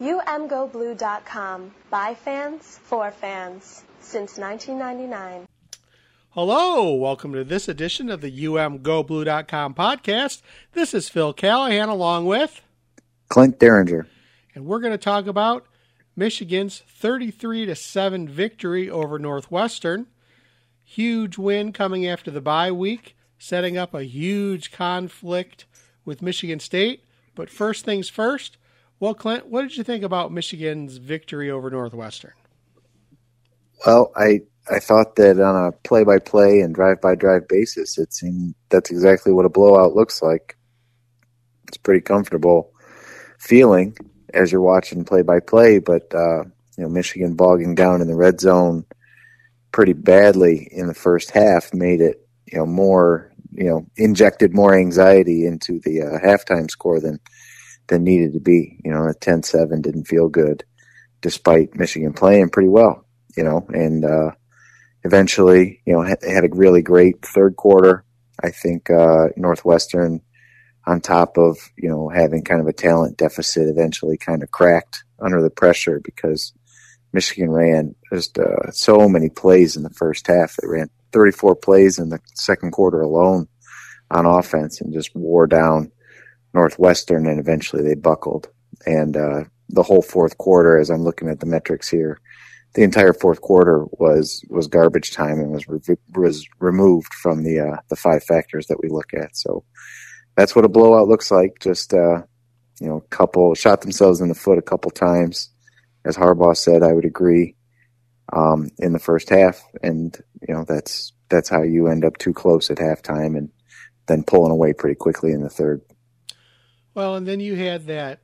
UMGoBlue.com. By fans, for fans. Since 1999. Hello, welcome to this edition of the UMGoBlue.com podcast. This is Phil Callahan along with Clint Derringer. And we're going to talk about Michigan's 33 to 7 victory over Northwestern. Huge win coming after the bye week, setting up a huge conflict with Michigan State. But first things first, well, Clint, what did you think about Michigan's victory over Northwestern? Well, I I thought that on a play by play and drive by drive basis, it seemed that's exactly what a blowout looks like. It's pretty comfortable feeling as you're watching play by play, but uh, you know Michigan bogging down in the red zone pretty badly in the first half made it you know more you know injected more anxiety into the uh, halftime score than than needed to be. You know, a 10-7 didn't feel good, despite Michigan playing pretty well. You know, and uh, eventually, you know, had, had a really great third quarter. I think uh, Northwestern, on top of you know having kind of a talent deficit, eventually kind of cracked under the pressure because Michigan ran just uh, so many plays in the first half. They ran 34 plays in the second quarter alone on offense and just wore down Northwestern, and eventually they buckled. And uh, the whole fourth quarter, as I'm looking at the metrics here, the entire fourth quarter was was garbage time and was re- was removed from the uh, the five factors that we look at. So that's what a blowout looks like. Just uh, you know, a couple shot themselves in the foot a couple times, as Harbaugh said. I would agree um, in the first half, and you know that's that's how you end up too close at halftime and then pulling away pretty quickly in the third. Well, and then you had that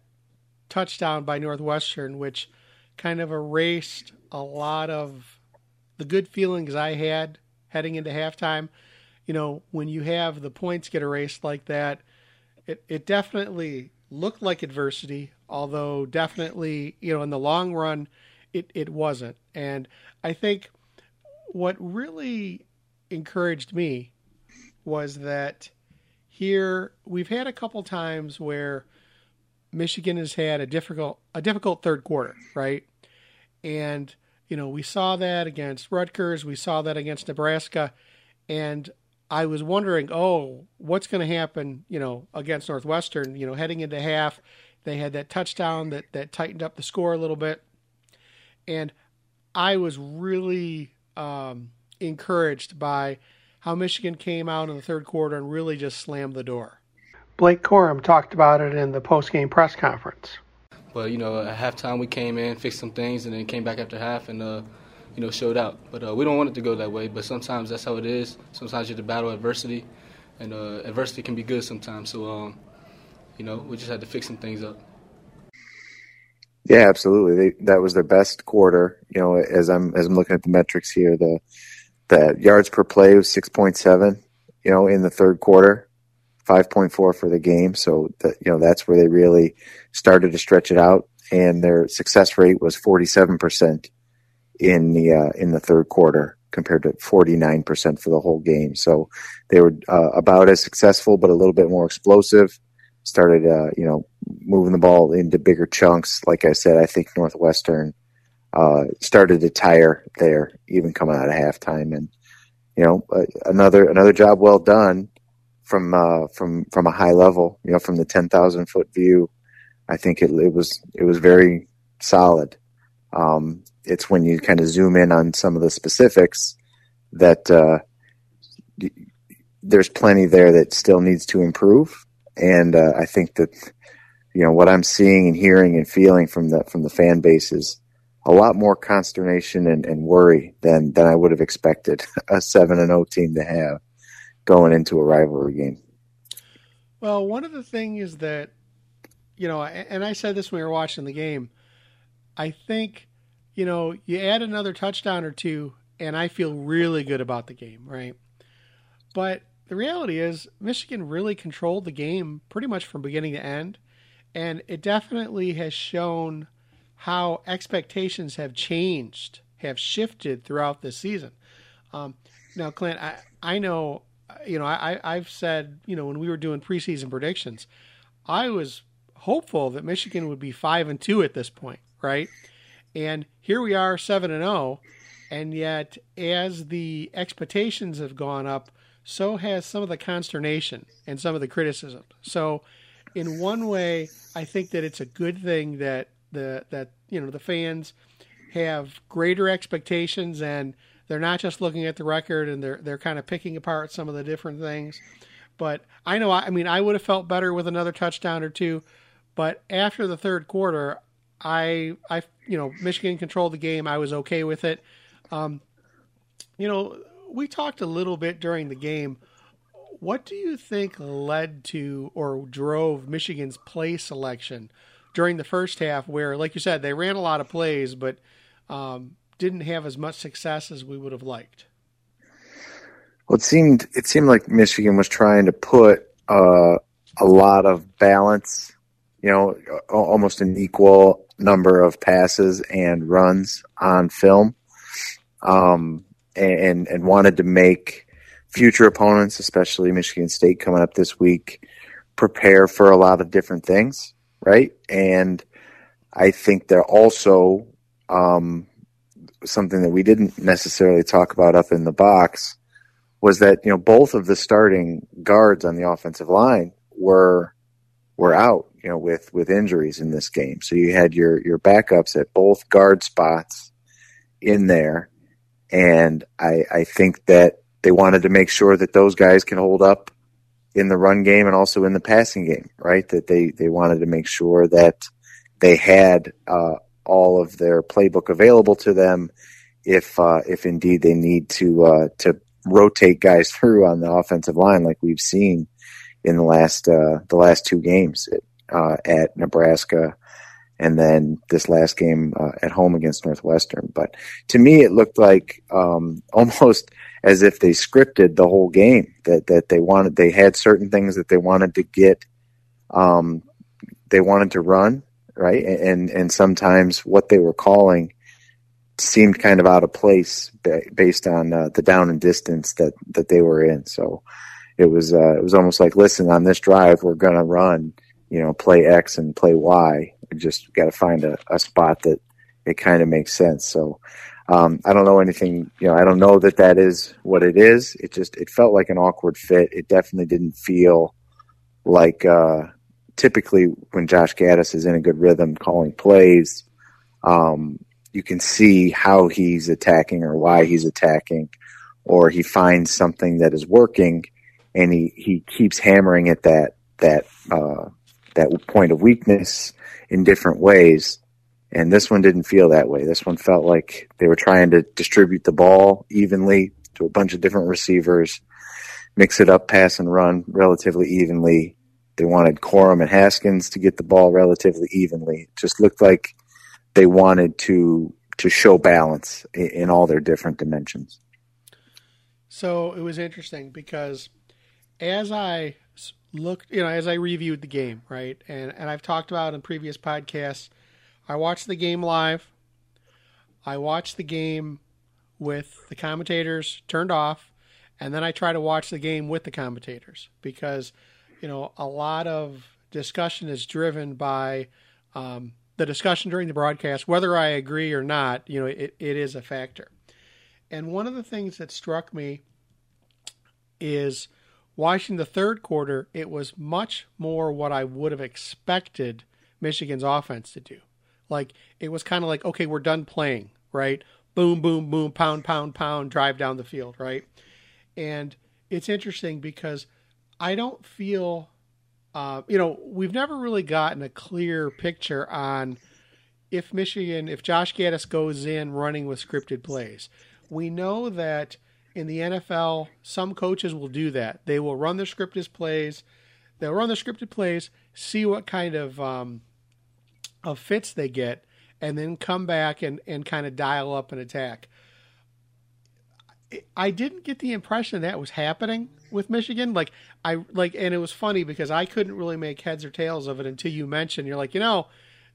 touchdown by Northwestern, which kind of erased a lot of the good feelings I had heading into halftime. You know, when you have the points get erased like that, it, it definitely looked like adversity, although definitely, you know, in the long run, it, it wasn't. And I think what really encouraged me was that here we've had a couple times where Michigan has had a difficult a difficult third quarter, right? And you know, we saw that against Rutgers, we saw that against Nebraska, and I was wondering, oh, what's going to happen, you know, against Northwestern, you know, heading into half, they had that touchdown that that tightened up the score a little bit. And I was really um, encouraged by how Michigan came out in the third quarter and really just slammed the door. Blake Corum talked about it in the post-game press conference. But you know, at halftime we came in, fixed some things, and then came back after half and uh, you know showed out. But uh, we don't want it to go that way. But sometimes that's how it is. Sometimes you have to battle adversity, and uh, adversity can be good sometimes. So um, you know, we just had to fix some things up. Yeah, absolutely. They, that was their best quarter. You know, as I'm as I'm looking at the metrics here, the that yards per play was 6.7, you know, in the third quarter, 5.4 for the game. So that, you know, that's where they really started to stretch it out. And their success rate was 47% in the, uh, in the third quarter compared to 49% for the whole game. So they were uh, about as successful, but a little bit more explosive. Started, uh, you know, moving the ball into bigger chunks. Like I said, I think Northwestern uh, started to tire there, even coming out of halftime. And you know, uh, another another job well done from uh, from from a high level. You know, from the ten thousand foot view, I think it, it was it was very solid. Um, it's when you kind of zoom in on some of the specifics that uh, there's plenty there that still needs to improve. And uh, I think that you know what I'm seeing and hearing and feeling from the from the fan base is a lot more consternation and, and worry than than I would have expected a seven and zero team to have going into a rivalry game. Well, one of the things that you know, and I said this when we were watching the game. I think you know you add another touchdown or two, and I feel really good about the game, right? But the reality is, Michigan really controlled the game pretty much from beginning to end, and it definitely has shown how expectations have changed, have shifted throughout this season. Um, now, Clint, I, I know, you know, I, I've said, you know, when we were doing preseason predictions, I was hopeful that Michigan would be five and two at this point, right? And here we are, seven and zero, oh, and yet as the expectations have gone up, so has some of the consternation and some of the criticism. So, in one way, I think that it's a good thing that the that you know the fans have greater expectations and they're not just looking at the record and they're they're kind of picking apart some of the different things. But I know I mean I would have felt better with another touchdown or two, but after the third quarter, I I you know Michigan controlled the game. I was okay with it. Um, you know, we talked a little bit during the game. What do you think led to or drove Michigan's play selection during the first half, where, like you said, they ran a lot of plays, but um, didn't have as much success as we would have liked? Well, it seemed it seemed like Michigan was trying to put uh, a lot of balance, you know, almost an equal number of passes and runs on film, um, and and wanted to make future opponents, especially Michigan State coming up this week, prepare for a lot of different things, right? And I think they're also um, something that we didn't necessarily talk about up in the box was that you know both of the starting guards on the offensive line were were out you know with with injuries in this game so you had your your backups at both guard spots in there and i i think that they wanted to make sure that those guys can hold up in the run game and also in the passing game right that they they wanted to make sure that they had uh, all of their playbook available to them if uh, if indeed they need to uh, to rotate guys through on the offensive line like we've seen in the last uh, the last two games at, uh, at Nebraska and then this last game uh, at home against Northwestern. But to me, it looked like um, almost as if they scripted the whole game. That that they wanted, they had certain things that they wanted to get. Um, they wanted to run, right? And and sometimes what they were calling seemed kind of out of place based on uh, the down and distance that that they were in. So it was uh, it was almost like, listen, on this drive we're gonna run, you know, play X and play Y. We just got to find a, a spot that it kind of makes sense. So um, I don't know anything, you know, I don't know that that is what it is. It just it felt like an awkward fit. It definitely didn't feel like uh, typically when Josh Gattis is in a good rhythm calling plays, um, you can see how he's attacking or why he's attacking, or he finds something that is working and he, he keeps hammering at that, that, uh, that point of weakness in different ways. And this one didn't feel that way. This one felt like they were trying to distribute the ball evenly to a bunch of different receivers, mix it up, pass and run relatively evenly, they wanted Corum and Haskins to get the ball relatively evenly. It just looked like they wanted to to show balance in, in all their different dimensions. So it was interesting because as I looked, you know, as I reviewed the game, right, and and I've talked about in previous podcasts, I watched the game live. I watched the game with the commentators turned off, and then I try to watch the game with the commentators because you know, a lot of discussion is driven by um, the discussion during the broadcast, whether I agree or not, you know, it, it is a factor. And one of the things that struck me is watching the third quarter, it was much more what I would have expected Michigan's offense to do. Like, it was kind of like, okay, we're done playing, right? Boom, boom, boom, pound, pound, pound, drive down the field, right? And it's interesting because I don't feel, uh, you know, we've never really gotten a clear picture on if Michigan, if Josh Gattis goes in running with scripted plays. We know that in the NFL, some coaches will do that. They will run their scripted plays. They'll run the scripted plays, see what kind of um, of fits they get, and then come back and, and kind of dial up an attack. I didn't get the impression that was happening with Michigan. Like I like, and it was funny because I couldn't really make heads or tails of it until you mentioned. You're like, you know,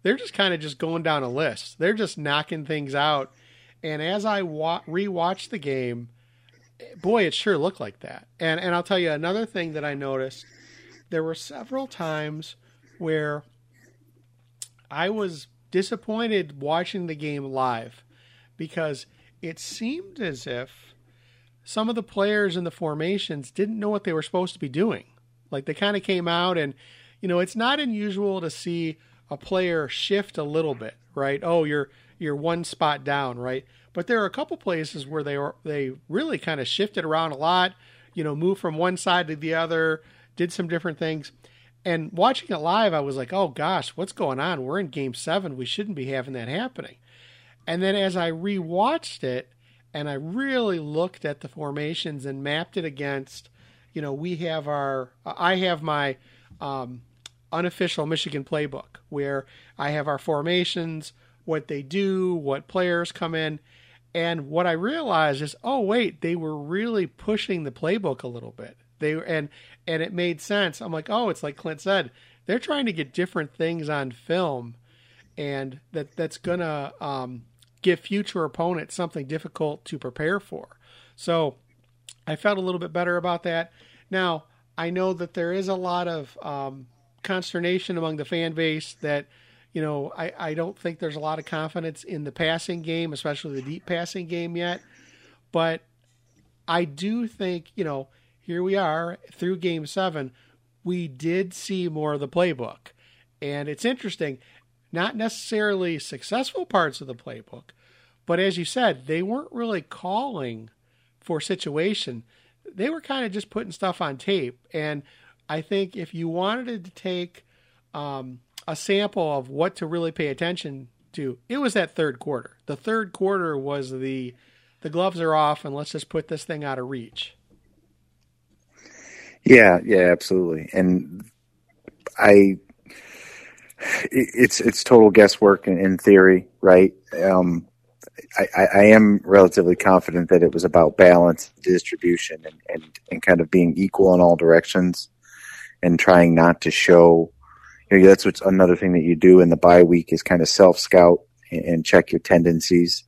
they're just kind of just going down a list. They're just knocking things out. And as I wa- rewatched the game, boy, it sure looked like that. And and I'll tell you another thing that I noticed. There were several times where I was disappointed watching the game live because it seemed as if some of the players in the formations didn't know what they were supposed to be doing. Like they kind of came out and, you know, it's not unusual to see a player shift a little bit, right? Oh, you're you're one spot down, right? But there are a couple places where they were they really kind of shifted around a lot, you know, moved from one side to the other, did some different things. And watching it live, I was like, "Oh gosh, what's going on? We're in game 7. We shouldn't be having that happening." And then as I rewatched it and I really looked at the formations and mapped it against, you know, we have our I have my um, unofficial Michigan playbook where I have our formations, what they do, what players come in. And what I realized is, oh wait, they were really pushing the playbook a little bit. They were and and it made sense. I'm like, oh, it's like Clint said, they're trying to get different things on film, and that that's gonna um, give future opponents something difficult to prepare for. So I felt a little bit better about that. Now I know that there is a lot of um, consternation among the fan base that you know I, I don't think there's a lot of confidence in the passing game, especially the deep passing game yet. But I do think you know here we are through Game Seven, we did see more of the playbook, and it's interesting. Not necessarily successful parts of the playbook, but as you said, they weren't really calling for situation. They were kind of just putting stuff on tape, and I think if you wanted to take um, a sample of what to really pay attention to, it was that third quarter. The third quarter was the the gloves are off and let's just put this thing out of reach. Yeah, yeah, absolutely. And I it's it's total guesswork in, in theory, right? Um, I, I, am relatively confident that it was about balance, distribution, and, and, and kind of being equal in all directions and trying not to show. You know, that's what's another thing that you do in the bye week is kind of self scout and, and, check your tendencies.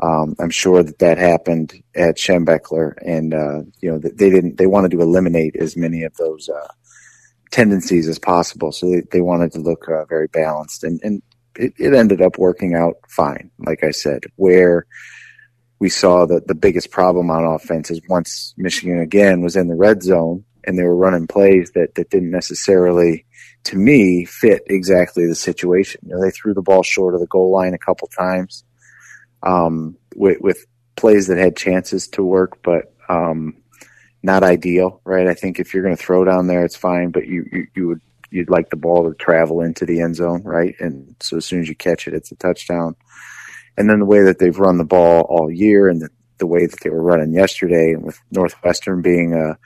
Um, I'm sure that that happened at Schembechler, and uh, you know they didn't. They wanted to eliminate as many of those uh, tendencies as possible, so they, they wanted to look uh, very balanced, and and it, it ended up working out fine. Like I said, where we saw that the biggest problem on offense is once Michigan again was in the red zone, and they were running plays that, that didn't necessarily, to me, fit exactly the situation. You know, they threw the ball short of the goal line a couple times, um, with, with plays that had chances to work, but, um, not ideal, right? I think if you're going to throw down there, it's fine, but you, you, you would, you'd like the ball to travel into the end zone, right? And so as soon as you catch it, it's a touchdown. And then the way that they've run the ball all year and the, the way that they were running yesterday and with Northwestern being a,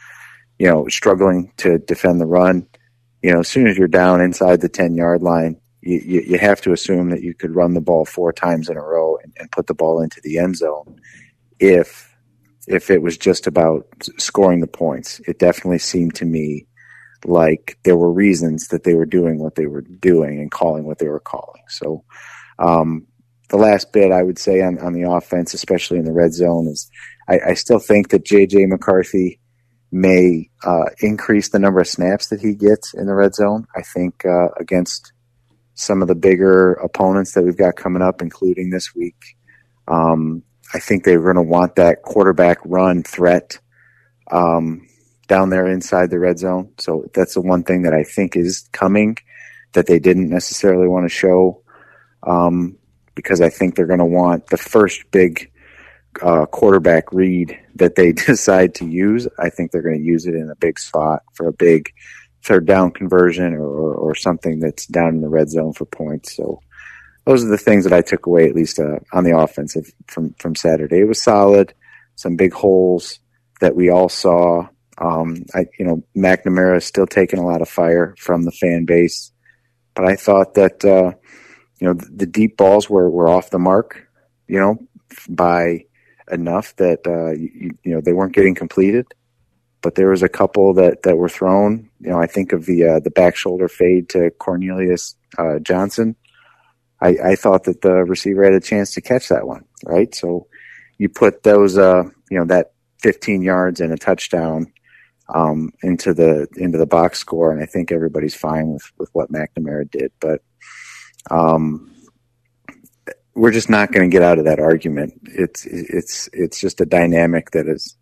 you know, struggling to defend the run, you know, as soon as you're down inside the 10 yard line, you, you, you, have to assume that you could run the ball four times in a row and, and put the ball into the end zone if if it was just about scoring the points. It definitely seemed to me like there were reasons that they were doing what they were doing and calling what they were calling. So, um, the last bit I would say on, on the offense, especially in the red zone, is I, I still think that JJ McCarthy may uh, increase the number of snaps that he gets in the red zone. I think uh, against some of the bigger opponents that we've got coming up, including this week, um, I think they're going to want that quarterback run threat um, down there inside the red zone. So that's the one thing that I think is coming that they didn't necessarily want to show um, because I think they're going to want the first big uh, quarterback read that they decide to use, I think they're going to use it in a big spot for a big third down conversion or, or something that's down in the red zone for points. So those are the things that I took away, at least uh, on the offensive from, from Saturday. It was solid, some big holes that we all saw. Um, I, you know, McNamara is still taking a lot of fire from the fan base, but I thought that, uh, you know, the, the deep balls were, were off the mark, you know, by enough that uh, you, you, know they weren't getting completed. But there was a couple that, that were thrown. You know, I think of the uh, the back shoulder fade to Cornelius uh, Johnson. I, I thought that the receiver had a chance to catch that one, right? So you put those, uh, you know, that 15 yards and a touchdown um, into the into the box score, and I think everybody's fine with with what McNamara did. But Um, we're just not going to get out of that argument. It's it's it's just a dynamic that is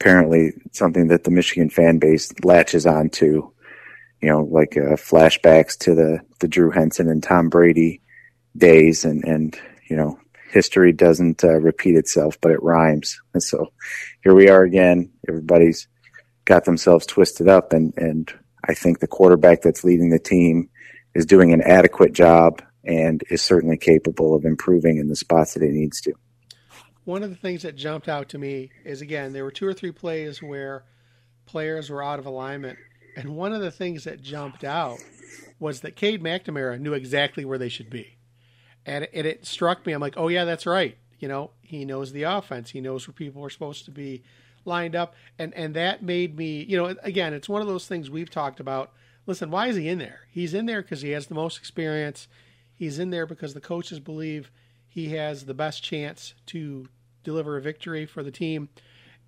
apparently something that the Michigan fan base latches onto. You know, like uh, flashbacks to the the Drew Henson and Tom Brady days, and and you know, history doesn't uh, repeat itself, but it rhymes. And so here we are again. Everybody's got themselves twisted up, and and I think the quarterback that's leading the team is doing an adequate job and is certainly capable of improving in the spots that he needs to. One of the things that jumped out to me is again, there were two or three plays where players were out of alignment. And one of the things that jumped out was that Cade McNamara knew exactly where they should be. And it, and it struck me, I'm like, oh, yeah, that's right. You know, he knows the offense, he knows where people are supposed to be lined up. And, and that made me, you know, again, it's one of those things we've talked about. Listen, why is he in there? He's in there because he has the most experience. He's in there because the coaches believe he has the best chance to deliver a victory for the team.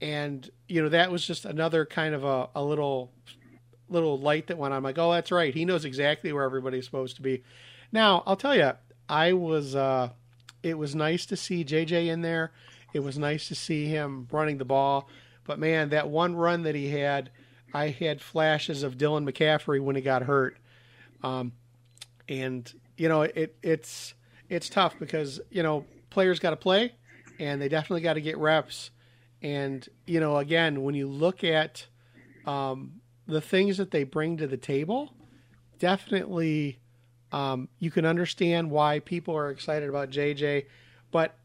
And, you know, that was just another kind of a, a little little light that went on. I'm like, oh, that's right. He knows exactly where everybody's supposed to be. Now, I'll tell you, I was, uh, it was nice to see JJ in there. It was nice to see him running the ball. But man, that one run that he had, I had flashes of Dylan McCaffrey when he got hurt. Um, and you know, it it's it's tough because you know players got to play, and they definitely got to get reps. And you know, again, when you look at um, the things that they bring to the table, definitely um, you can understand why people are excited about JJ. But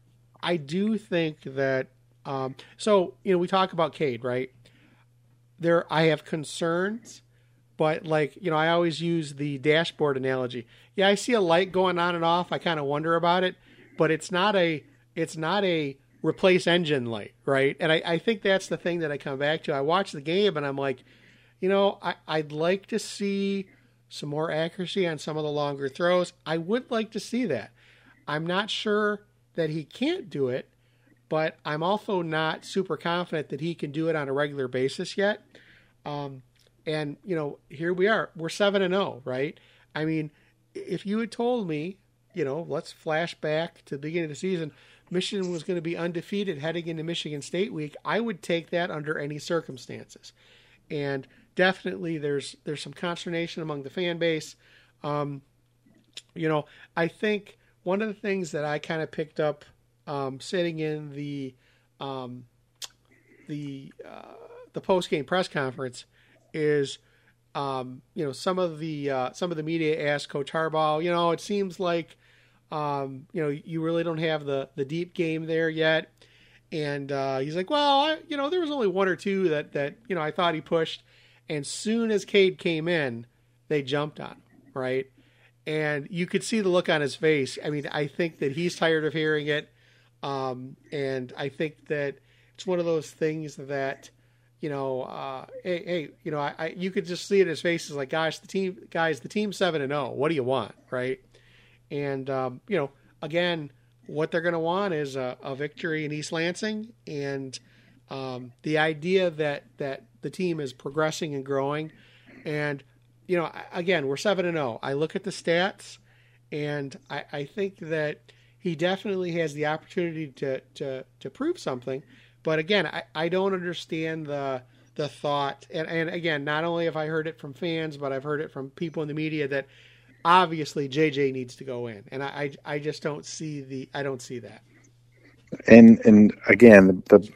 I do think that um, so you know we talk about Cade, right? There, I have concerns but like you know i always use the dashboard analogy. Yeah i see a light going on and off. I kind of wonder about it but it's not a it's not a replace engine light right? And I, I think that's the thing that i come back to. I watch the game and i'm like you know I, i'd like to see some more accuracy on some of the longer throws. I would like to see that. I'm not sure that he can't do it but i'm also not super confident that he can do it on a regular basis yet. Um, and, you know, here we are. We're 7 and 0, right? I mean, if you had told me, you know, let's flash back to the beginning of the season, Michigan was going to be undefeated heading into Michigan State week, I would take that under any circumstances. And definitely there's there's some consternation among the fan base. Um, you know, I think one of the things that I kind of picked up um, sitting in the um, the uh, the post game press conference is um, you know some of the uh, some of the media asked Coach Harbaugh, you know, it seems like um, you know you really don't have the the deep game there yet, and uh, he's like, well, I, you know, there was only one or two that that you know I thought he pushed, and soon as Cade came in, they jumped on him, right, and you could see the look on his face. I mean, I think that he's tired of hearing it, um, and I think that it's one of those things that you know, uh, hey, hey, you know, I, I, you could just see it in his face. Is like, gosh, the team, guys, the team seven and zero. Oh, what do you want, right? And um, you know, again, what they're going to want is a, a, victory in East Lansing, and um, the idea that that the team is progressing and growing. And you know, again, we're seven and zero. Oh. I look at the stats, and I, I think that he definitely has the opportunity to to to prove something. But again, I, I don't understand the the thought and, and again, not only have I heard it from fans, but I've heard it from people in the media that obviously JJ needs to go in. And I, I, I just don't see the I don't see that. And and again, the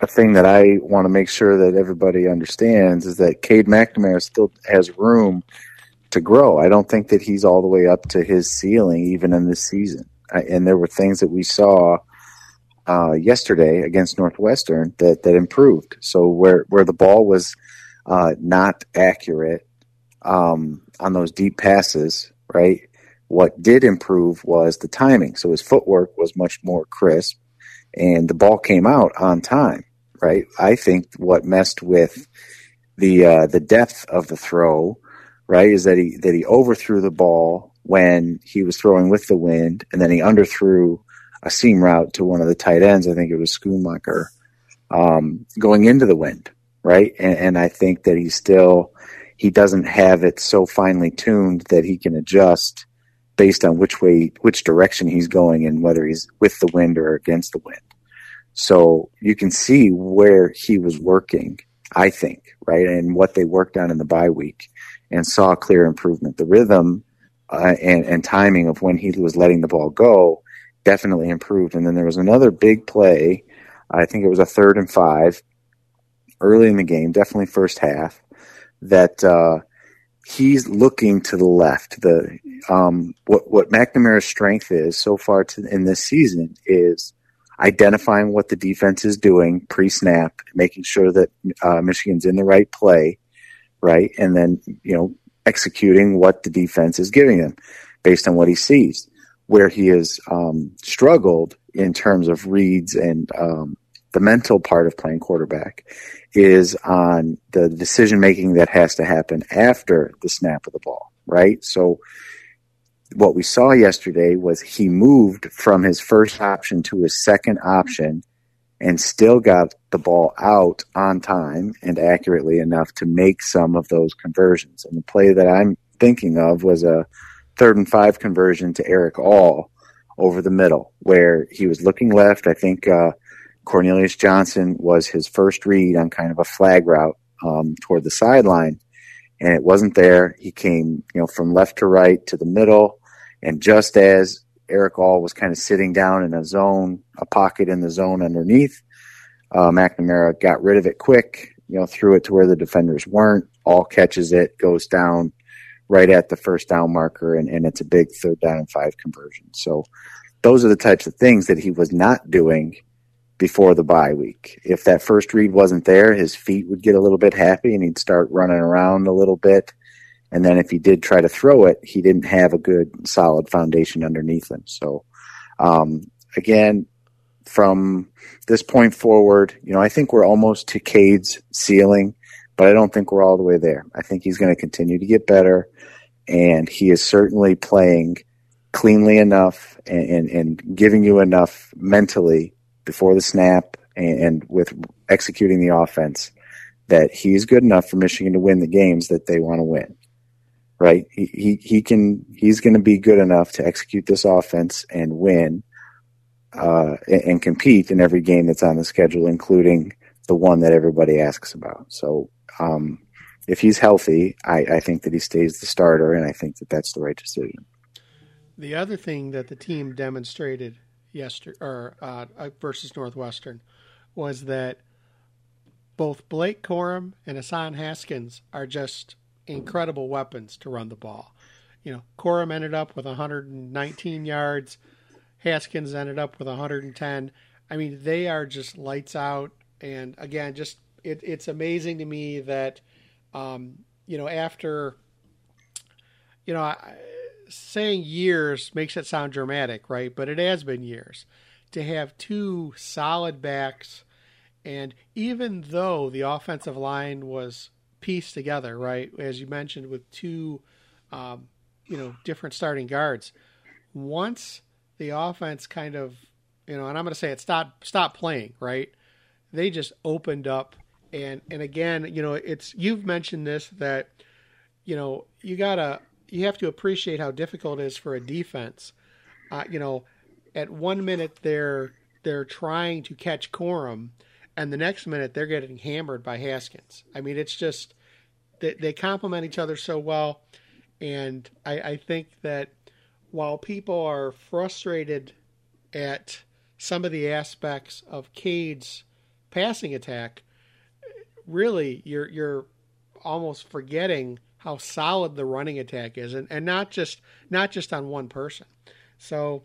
the thing that I want to make sure that everybody understands is that Cade McNamara still has room to grow. I don't think that he's all the way up to his ceiling even in this season. I, and there were things that we saw uh, yesterday against Northwestern that that improved. So where where the ball was uh, not accurate um, on those deep passes, right? What did improve was the timing. So his footwork was much more crisp, and the ball came out on time, right? I think what messed with the uh, the depth of the throw, right, is that he that he overthrew the ball when he was throwing with the wind, and then he underthrew a seam route to one of the tight ends. I think it was Schoonmaker um, going into the wind, right? And, and I think that he still he doesn't have it so finely tuned that he can adjust based on which way, which direction he's going and whether he's with the wind or against the wind. So you can see where he was working, I think, right, and what they worked on in the bye week, and saw clear improvement. The rhythm uh, and, and timing of when he was letting the ball go definitely improved. And then there was another big play. I think it was a third and five early in the game, definitely first half, that uh, he's looking to the left. The um, what what McNamara's strength is so far to, in this season is identifying what the defense is doing pre-snap, making sure that uh, Michigan's in the right play, right, and then you know executing what the defense is giving him based on what he sees. Where he has um, struggled in terms of reads and um, the mental part of playing quarterback is on the decision making that has to happen after the snap of the ball, right? So what we saw yesterday was he moved from his first option to his second option and still got the ball out on time and accurately enough to make some of those conversions. And the play that I'm thinking of was a third and five conversion to Erick All over the middle, where he was looking left. I think uh, Cornelius Johnson was his first read on kind of a flag route um, toward the sideline, and it wasn't there. He came, you know, from left to right to the middle, and just as Erick All was kind of sitting down in a zone, a pocket in the zone underneath, uh, McNamara got rid of it quick, you know, threw it to where the defenders weren't. All catches it, goes down right at the first down marker, and, and it's a big third down and five conversion. So those are the types of things that he was not doing before the bye week. If that first read wasn't there, his feet would get a little bit happy and he'd start running around a little bit. And then if he did try to throw it, he didn't have a good solid foundation underneath him. So, um, again, from this point forward, you know, I think we're almost to Cade's ceiling, but I don't think we're all the way there. I think he's going to continue to get better and he is certainly playing cleanly enough and, and, and giving you enough mentally before the snap and, and with executing the offense that he's good enough for Michigan to win the games that they want to win. Right? He he, he can he's going to be good enough to execute this offense and win uh, and, and compete in every game that's on the schedule, including the one that everybody asks about. So um, if he's healthy, I, I think that he stays the starter, and I think that that's the right decision. The other thing that the team demonstrated yesterday or uh, uh, versus Northwestern was that both Blake Corum and Hassan Haskins are just incredible weapons to run the ball. You know, Corum ended up with 119 yards. Haskins ended up with 110. I mean, they are just lights out. And again, just it, it's amazing to me that, um, you know, after, you know, saying years makes it sound dramatic, right? But it has been years to have two solid backs. And even though the offensive line was pieced together, right, as you mentioned, with two, um, you know, different starting guards, once the offense kind of, you know, and I'm going to say it stopped stop playing, right? They just opened up, and and again, you know, it's you've mentioned this that, you know, you gotta you have to appreciate how difficult it is for a defense. Uh, you know, at one minute they're they're trying to catch Corum, and the next minute they're getting hammered by Haskins. I mean, it's just they, they complement each other so well, and I, I think that while people are frustrated at some of the aspects of Cade's passing attack, really you're you're almost forgetting how solid the running attack is, and, and not just not just on one person. So,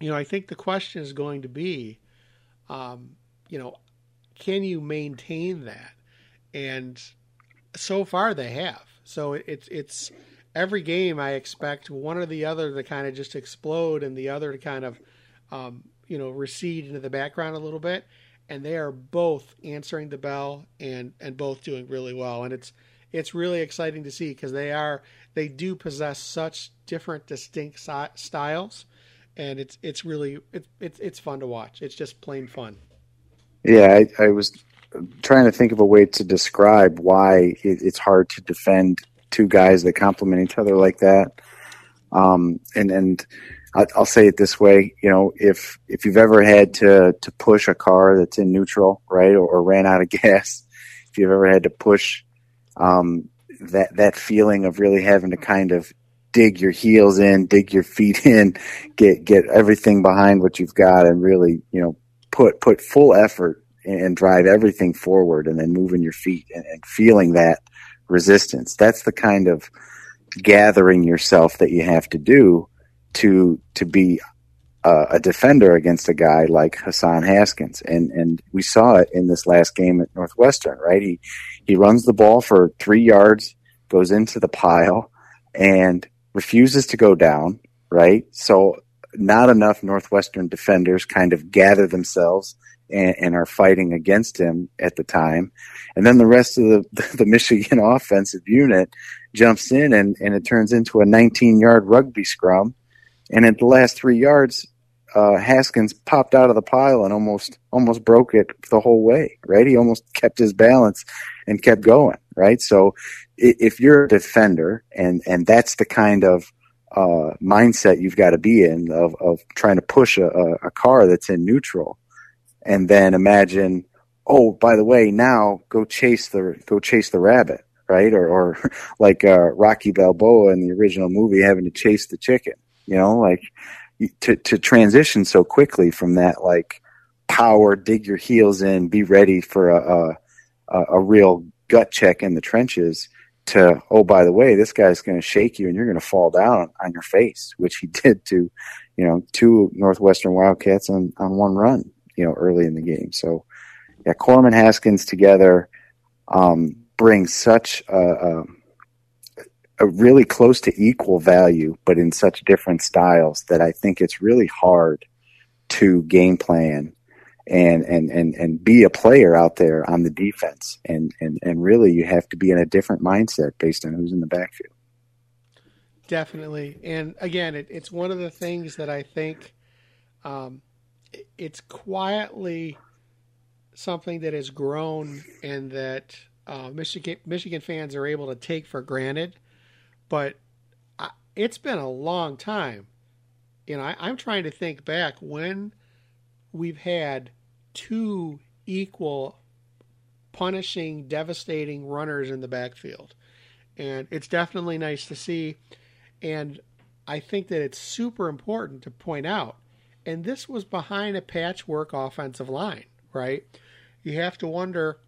you know, I think the question is going to be, um, you know, can you maintain that? And so far they have. So it, it's it's every game I expect one or the other to kind of just explode and the other to kind of um, you know recede into the background a little bit. And they are both answering the bell and and both doing really well. And it's it's really exciting to see because they are they do possess such different distinct si- styles and it's it's really it's it's it's fun to watch. It's just plain fun. Yeah i, I was trying to think of a way to describe why it, it's hard to defend two guys that complement each other like that. Um, and and I'll say it this way, you know, if if you've ever had to to push a car that's in neutral, right, or, or ran out of gas, if you've ever had to push um, that that feeling of really having to kind of dig your heels in, dig your feet in, get get everything behind what you've got, and really, you know, put put full effort and drive everything forward, and then moving your feet and, and feeling that resistance. That's the kind of gathering yourself that you have to do to to be uh, a defender against a guy like Hassan Haskins, and and we saw it in this last game at Northwestern. Right, he he runs the ball for three yards, goes into the pile, and refuses to go down. Right, so not enough Northwestern defenders kind of gather themselves and, and, are fighting against him at the time. And then the rest of the, the Michigan offensive unit jumps in and, and it turns into a 19 yard rugby scrum and at the last three yards, uh, Haskins popped out of the pile and almost almost broke it the whole way. Right, he almost kept his balance and kept going. Right, so if you're a defender and and that's the kind of uh, mindset you've got to be in of, of trying to push a, a, car that's in neutral, and then imagine, oh, by the way, now go chase the go chase the rabbit, right? Or, or like uh, Rocky Balboa in the original movie having to chase the chicken you know, like to to transition so quickly from that like power, dig your heels in, be ready for a a, a real gut check in the trenches. To oh, by the way, this guy's going to shake you and you're going to fall down on your face, which he did to, you know, two Northwestern Wildcats on on one run, you know, early in the game. So, yeah, Corum and Haskins together um, bring such a a really close to equal value, but in such different styles that I think it's really hard to game plan and and and and be a player out there on the defense. And and and really, you have to be in a different mindset based on who's in the backfield. Definitely, and again, it, it's one of the things that I think um, it's quietly something that has grown and that uh, Michigan Michigan fans are able to take for granted but I, it's been a long time. You know, I, I'm trying to think back when we've had two equal punishing, devastating runners in the backfield. And it's definitely nice to see. And I think that it's super important to point out. And this was behind a patchwork offensive line, right? You have to wonder,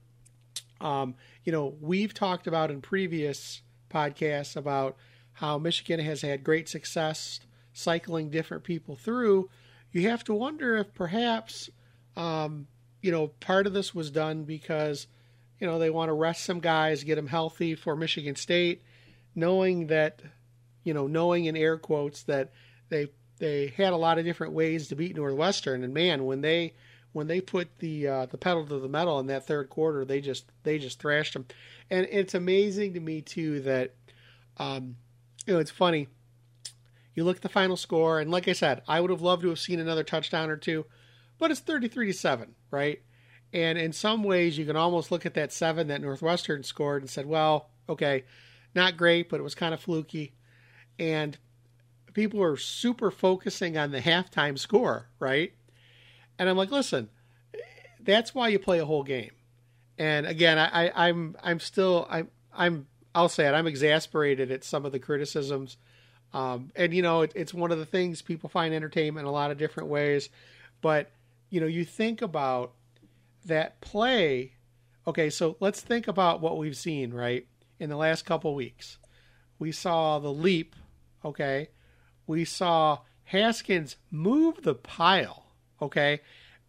um, you know, we've talked about in previous podcasts about how Michigan has had great success cycling different people through, you have to wonder if perhaps, um, you know, part of this was done because, you know, they want to rest some guys, get them healthy for Michigan State, knowing that, you know, knowing in air quotes that they they had a lot of different ways to beat Northwestern, and man, when they when they put the uh, the pedal to the metal in that third quarter, they just they just thrashed them, and it's amazing to me too that, um, you know, it's funny. You look at the final score, and like I said, I would have loved to have seen another touchdown or two, but it's thirty three to seven, right? And in some ways, you can almost look at that seven that Northwestern scored and said, well, okay, not great, but it was kind of fluky, and people are super focusing on the halftime score, right? And I'm like, listen, that's why you play a whole game. And again, I, I, I'm I'm still I'm I'm I'll say it. I'm exasperated at some of the criticisms. Um, and you know, it, it's one of the things people find entertainment in a lot of different ways. But you know, you think about that play. Okay, so let's think about what we've seen right in the last couple weeks. We saw the leap. Okay, we saw Haskins move the pile Okay.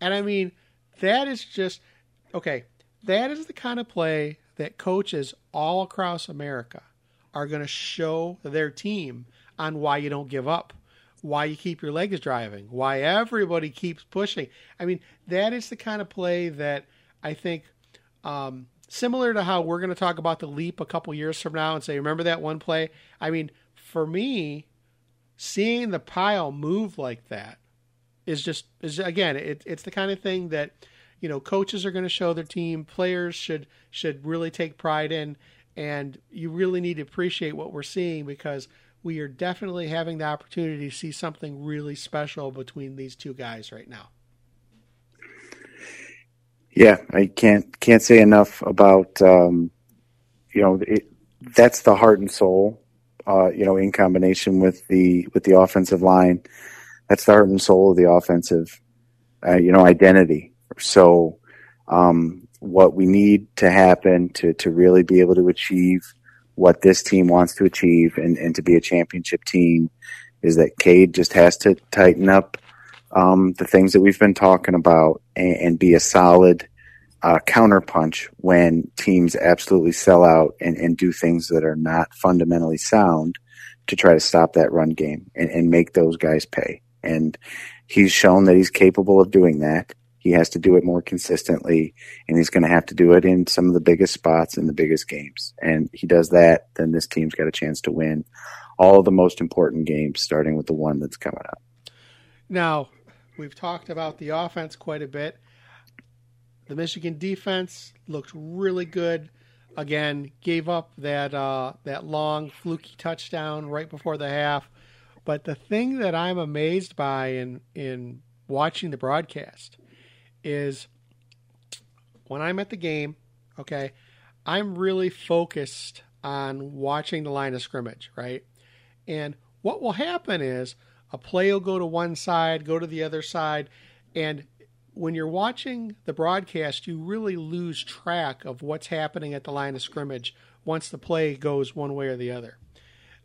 And I mean, that is just, okay, that is the kind of play that coaches all across America are going to show their team on why you don't give up, why you keep your legs driving, why everybody keeps pushing. I mean, that is the kind of play that I think, um, similar to how we're going to talk about the leap a couple years from now and say, remember that one play? I mean, for me, seeing the pile move like that is just is again it, it's the kind of thing that you know coaches are going to show their team players should should really take pride in and you really need to appreciate what we're seeing because we are definitely having the opportunity to see something really special between these two guys right now. Yeah, I can't can't say enough about um, you know it, that's the heart and soul. Uh, you know, in combination with the with the offensive line, that's the heart and soul of the offensive. Uh, you know, identity. So, um, what we need to happen to to really be able to achieve what this team wants to achieve and, and to be a championship team is that Cade just has to tighten up um, the things that we've been talking about and, and be a solid uh, counterpunch when teams absolutely sell out and, and do things that are not fundamentally sound to try to stop that run game and, and make those guys pay. And he's shown that he's capable of doing that. He has to do it more consistently, and he's going to have to do it in some of the biggest spots in the biggest games. And he does that, then this team's got a chance to win all of the most important games, starting with the one that's coming up. Now, we've talked about the offense quite a bit. The Michigan defense looked really good. Again, gave up that uh, that long fluky touchdown right before the half. But the thing that I'm amazed by in in watching the broadcast is when I'm at the game, okay, I'm really focused on watching the line of scrimmage, right? And what will happen is a play will go to one side, go to the other side, and when you're watching the broadcast, you really lose track of what's happening at the line of scrimmage once the play goes one way or the other.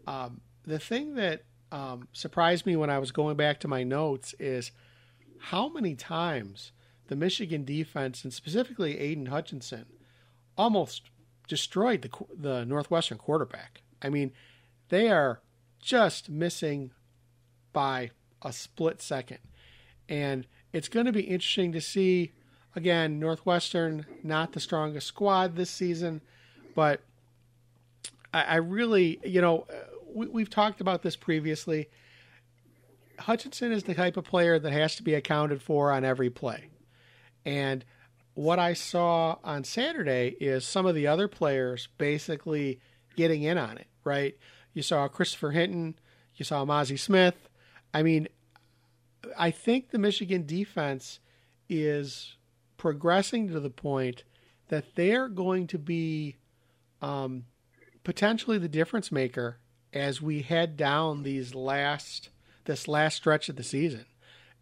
Um, the thing that um, surprised me when I was going back to my notes is how many times the Michigan defense, and specifically Aidan Hutchinson, almost destroyed the the Northwestern quarterback. I mean, they are just missing by a split second, and it's going to be interesting to see. Again, Northwestern not the strongest squad this season, but I, I really, you know, we, we've talked about this previously. Hutchinson is the type of player that has to be accounted for on every play. And what I saw on Saturday is some of the other players basically getting in on it, right? You saw Christopher Hinton, you saw Mazi Smith. I mean, I think the Michigan defense is progressing to the point that they're going to be um, potentially the difference maker as we head down these last this last stretch of the season.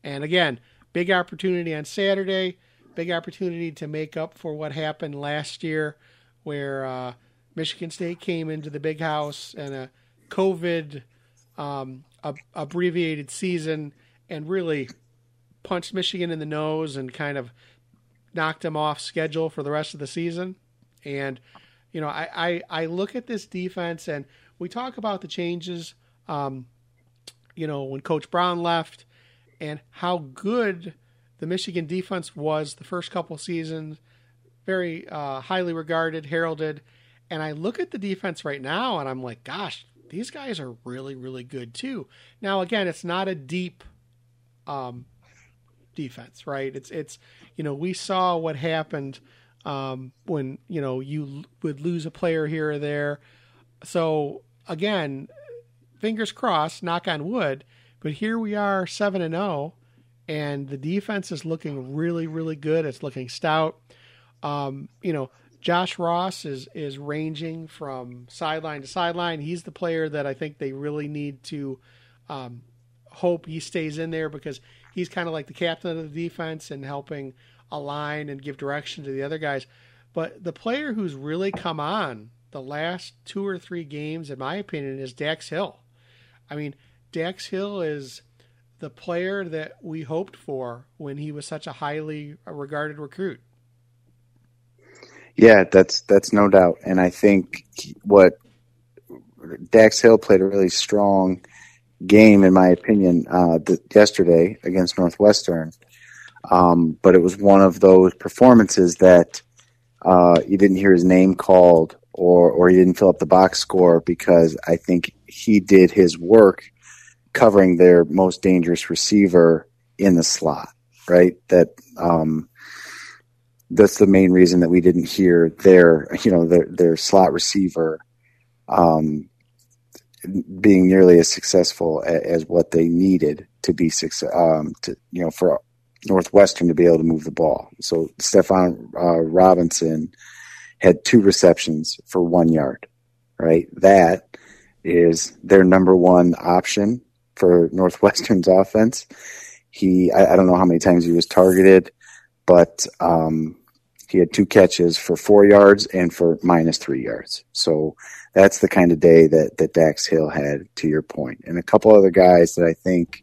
And again, big opportunity on Saturday big opportunity to make up for what happened last year, where uh, Michigan State came into the big house and a COVID um, abbreviated season and really punched Michigan in the nose and kind of knocked them off schedule for the rest of the season. And you know, I, I, I look at this defense and we talk about the changes. Um, you know, when Coach Brown left and how good the Michigan defense was the first couple seasons very uh, highly regarded, heralded. And I look at the defense right now and I'm like, gosh, these guys are really, really good too. Now, again, it's not a deep um, defense, right? It's, it's, you know, we saw what happened um, when, you know, you would lose a player here or there. So, again, fingers crossed, knock on wood, but here we are 7 and 0 and the defense is looking really, really good. It's looking stout. Um, you know, Josh Ross is is ranging from sideline to sideline. He's the player that I think they really need to um, hope he stays in there because he's kind of like the captain of the defense and helping align and give direction to the other guys. But the player who's really come on the last two or three games, in my opinion, is Dax Hill. I mean, Dax Hill is the player that we hoped for when he was such a highly regarded recruit. Yeah, that's that's no doubt, and I think what Dax Hill played a really strong game, in my opinion, uh, the, yesterday against Northwestern. Um, but it was one of those performances that uh, you didn't hear his name called, or or he didn't fill up the box score because I think he did his work covering their most dangerous receiver in the slot, right? That um, that's the main reason that we didn't hear their, you know, their their slot receiver um, being nearly as successful as, as what they needed to be success, um, to you know for Northwestern to be able to move the ball. So Stephon uh, Robinson had two receptions for one yard. Right, that is their number one option for Northwestern's offense. He, I, I don't know how many times he was targeted, but um, he had two catches for four yards and for minus three yards. So that's the kind of day that, that Dax Hill had, to your point. And a couple other guys that I think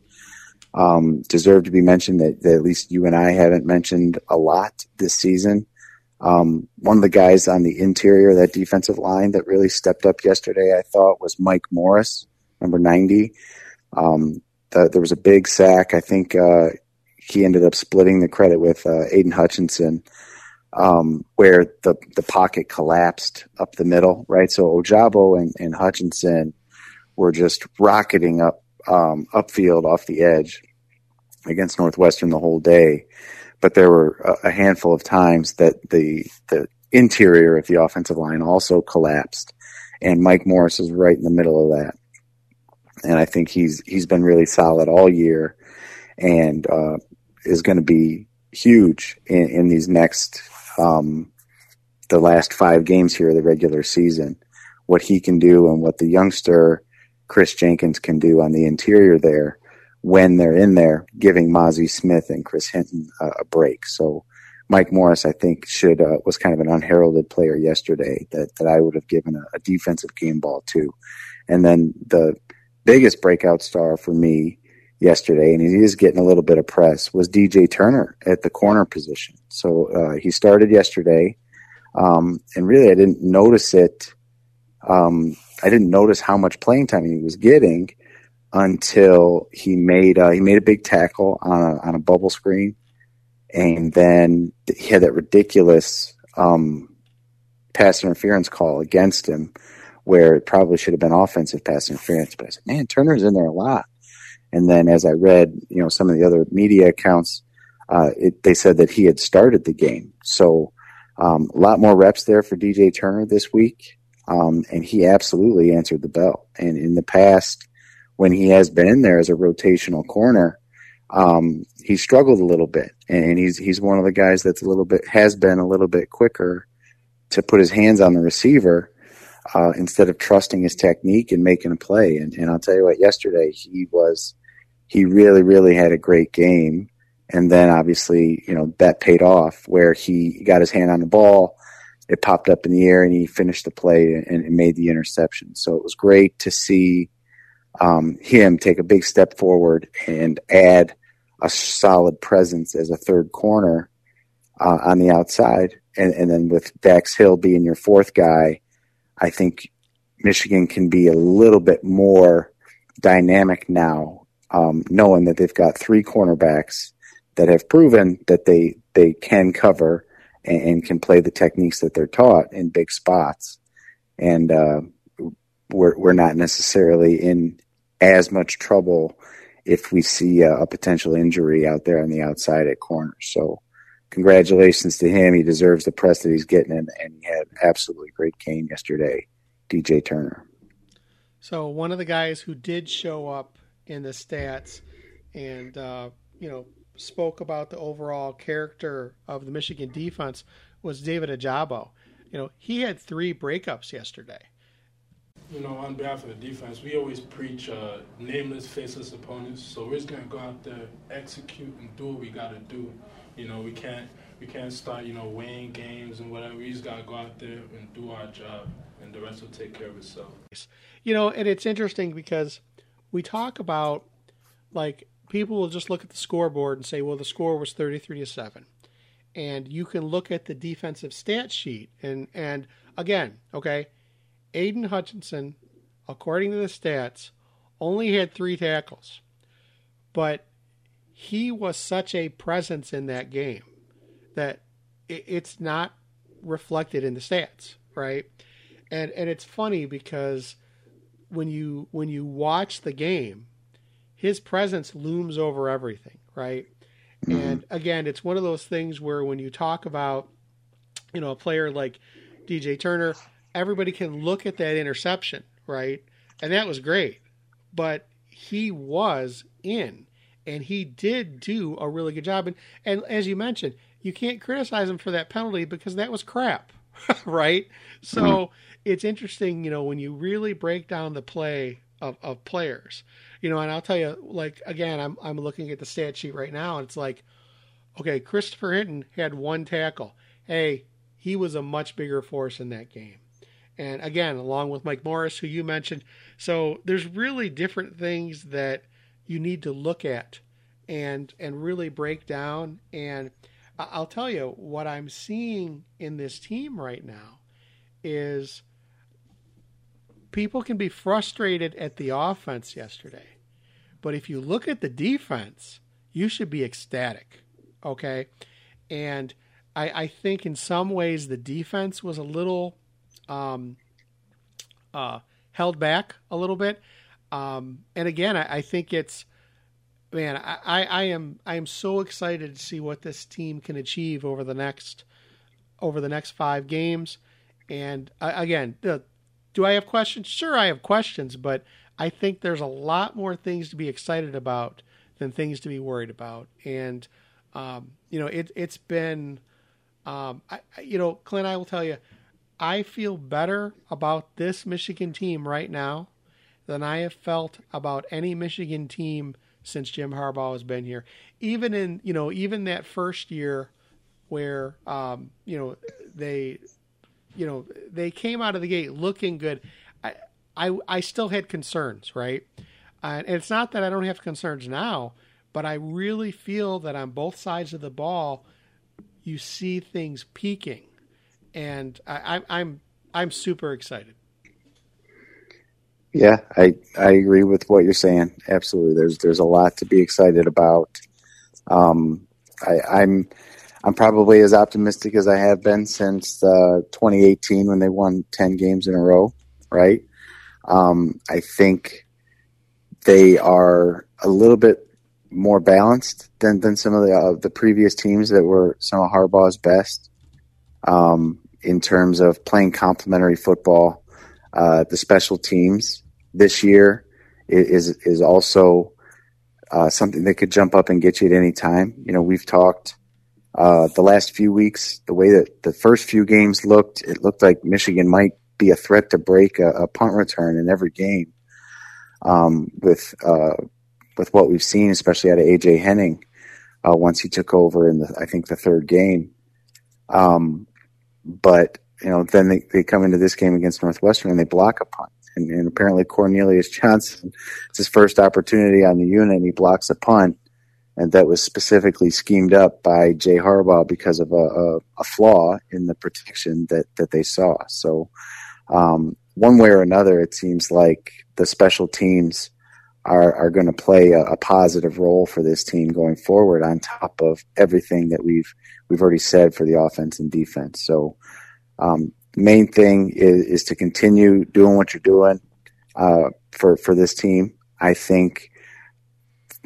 um, deserve to be mentioned that, that, at least you and I haven't mentioned a lot this season. Um, one of the guys on the interior of that defensive line that really stepped up yesterday, I thought, was Mike Morris, number 90. Um, the, there was a big sack. I think uh, he ended up splitting the credit with uh, Aidan Hutchinson, um, where the the pocket collapsed up the middle, right? So Ojabo and, and Hutchinson were just rocketing up um, upfield off the edge against Northwestern the whole day. But there were a, handful of times that the the interior of the offensive line also collapsed, and Mike Morris is right in the middle of that and I think he's he's been really solid all year, and uh, is going to be huge in, in these next um, the last five games here of the regular season. What he can do and what the youngster Chris Jenkins can do on the interior there when they're in there, giving Mazi Smith and Chris Hinton a, a break. So. Mike Morris, I think, should uh, was kind of an unheralded player yesterday that, that I would have given a, a defensive game ball to. And then the biggest breakout star for me yesterday, and he is getting a little bit of press, was DJ Turner at the corner position. So uh, he started yesterday, um, and really I didn't notice it. Um, I didn't notice how much playing time he was getting until he made uh, he made a big tackle on a, on a bubble screen, and then he had that ridiculous um, pass interference call against him where it probably should have been offensive pass interference. But I said, man, Turner's in there a lot. And then as I read, you know, some of the other media accounts, uh, it, they said that he had started the game. So um, a lot more reps there for DJ Turner this week. Um, and he absolutely answered the bell. And in the past, when he has been in there as a rotational corner, um, he struggled a little bit. And he's he's one of the guys that's a little bit has been a little bit quicker to put his hands on the receiver uh, instead of trusting his technique and making a play. And, and I'll tell you what, yesterday he was, he really, really had a great game. And then obviously, you know, that paid off where he got his hand on the ball. It popped up in the air and he finished the play and, and made the interception. So it was great to see um, him take a big step forward and add a solid presence as a third corner uh, on the outside. And, and then with Dax Hill being your fourth guy, I think Michigan can be a little bit more dynamic now, um, knowing that they've got three cornerbacks that have proven that they they can cover and, and can play the techniques that they're taught in big spots, and uh, we're we're not necessarily in as much trouble if we see a, a potential injury out there on the outside at corner. So congratulations to him. He deserves the press that he's getting, and, and he had absolutely great game yesterday, DJ Turner. So one of the guys who did show up in the stats, and uh, you know, spoke about the overall character of the Michigan defense was David Ojabo. You know, he had three breakups yesterday. You know, on behalf of the defense, we always preach uh, nameless, faceless opponents. So we're just gonna go out there, execute, and do what we gotta do. You know, we can't we can't start you know weighing games and whatever. We just gotta go out there and do our job, and the rest will take care of itself. You know, and it's interesting because we talk about like people will just look at the scoreboard and say, well, the score was thirty three to seven, and you can look at the defensive stat sheet and and again, okay, Aidan Hutchinson, according to the stats, only had three tackles, but he was such a presence in that game that it's not reflected in the stats, right? And and it's funny because when you when you watch the game, his presence looms over everything, right? Mm-hmm. And again, it's one of those things where when you talk about you know a player like DJ Turner, everybody can look at that interception, right? and that was great. But he was in, and he did do a really good job. And and as you mentioned, you can't criticize him for that penalty because that was crap, right? So mm-hmm. it's interesting, you know, when you really break down the play of, of players, you know, and I'll tell you, like again, I'm I'm looking at the stat sheet right now, and it's like, okay, Christopher Hinton had one tackle. Hey, he was a much bigger force in that game. And again, along with Mike Morris, who you mentioned. So there's really different things that you need to look at and and really break down. And I'll tell you what I'm seeing in this team right now is people can be frustrated at the offense yesterday. But if you look at the defense, you should be ecstatic. Okay. And I, I think in some ways the defense was a little um, uh, held back a little bit. Um, and again, I, I, think it's man, I, I am I am so excited to see what this team can achieve over the next over the next five games. And uh, again, do I have questions? Sure, I have questions, but I think there's a lot more things to be excited about than things to be worried about. And um, you know, it it's been, um, I, you know, Clint, I will tell you, I feel better about this Michigan team right now than I have felt about any Michigan team since Jim Harbaugh has been here. Even in, you know, even that first year where, um, you know, they, you know, they came out of the gate looking good. I, I, I still had concerns, right? Uh, and it's not that I don't have concerns now, but I really feel that on both sides of the ball, you see things peaking and I, I'm I'm super excited. Yeah, I I agree with what you're saying. Absolutely, there's there's a lot to be excited about. Um, I, I'm I'm probably as optimistic as I have been since uh, 2018 when they won 10 games in a row. Right? Um, I think they are a little bit more balanced than than some of the uh, the previous teams that were some of Harbaugh's best. Um, in terms of playing complementary football. Uh, the special teams this year is is also uh, something that could jump up and get you at any time. You know, we've talked uh, the last few weeks the way that the first few games looked. It looked like Michigan might be a threat to break a, a punt return in every game. Um, with uh, with what we've seen, especially out of AJ Henning, uh, once he took over in the I think the third game. Um, but you know, then they, they come into this game against Northwestern and they block a punt. And, and apparently Cornelius Johnson, it's his first opportunity on the unit, and he blocks a punt. And that was specifically schemed up by Jay Harbaugh because of a, a, a flaw in the protection that, that they saw. So, um, one way or another, it seems like the special teams are, are going to play a, a, positive role for this team going forward on top of everything that we've we've already said for the offense and defense. So, um, main thing is, is to continue doing what you're doing uh, for for this team. I think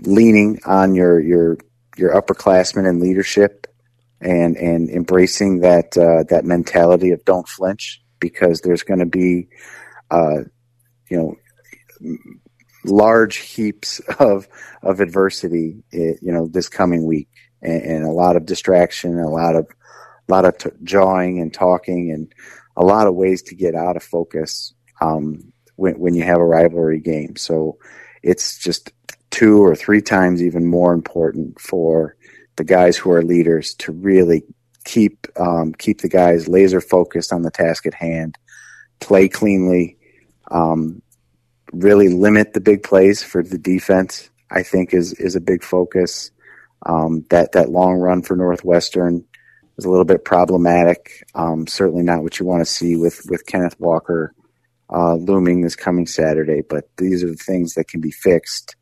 leaning on your your your upperclassmen and leadership and and embracing that uh, that mentality of don't flinch because there's going to be uh, you know large heaps of of adversity eh, you know this coming week and, and a lot of distraction, a lot of a lot of t- jawing and talking, and a lot of ways to get out of focus um, when when you have a rivalry game. So it's just two or three times even more important for the guys who are leaders to really keep um, keep the guys laser focused on the task at hand, play cleanly, um, really limit the big plays for the defense. I think is is a big focus. Um, that that long run for Northwestern was a little bit problematic. Um, certainly not what you want to see with with Kenneth Walker uh, looming this coming Saturday. But these are the things that can be fixed,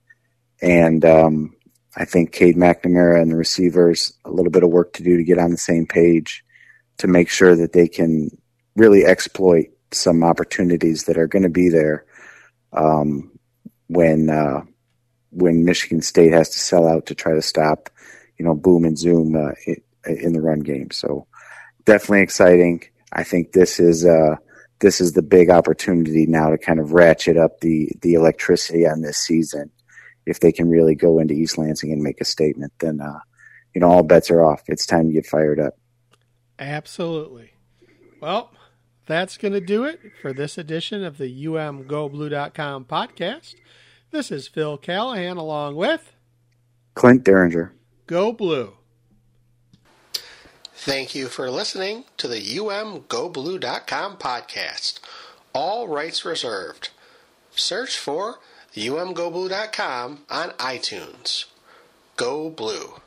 and um, I think Cade McNamara and the receivers a little bit of work to do to get on the same page to make sure that they can really exploit some opportunities that are going to be there um, when uh, when Michigan State has to sell out to try to stop, you know, boom and zoom uh, in the run game. So definitely exciting. I think this is uh, this is the big opportunity now to kind of ratchet up the the electricity on this season. If they can really go into East Lansing and make a statement, then uh, you know all bets are off. It's time to get fired up. Absolutely. Well, that's going to do it for this edition of the umgoblue.com podcast. This is Phil Callahan along with Clint Derringer. Go Blue. Thank you for listening to the umgoblue.com podcast. All rights reserved. Search for umgoblue.com on iTunes. Go Blue.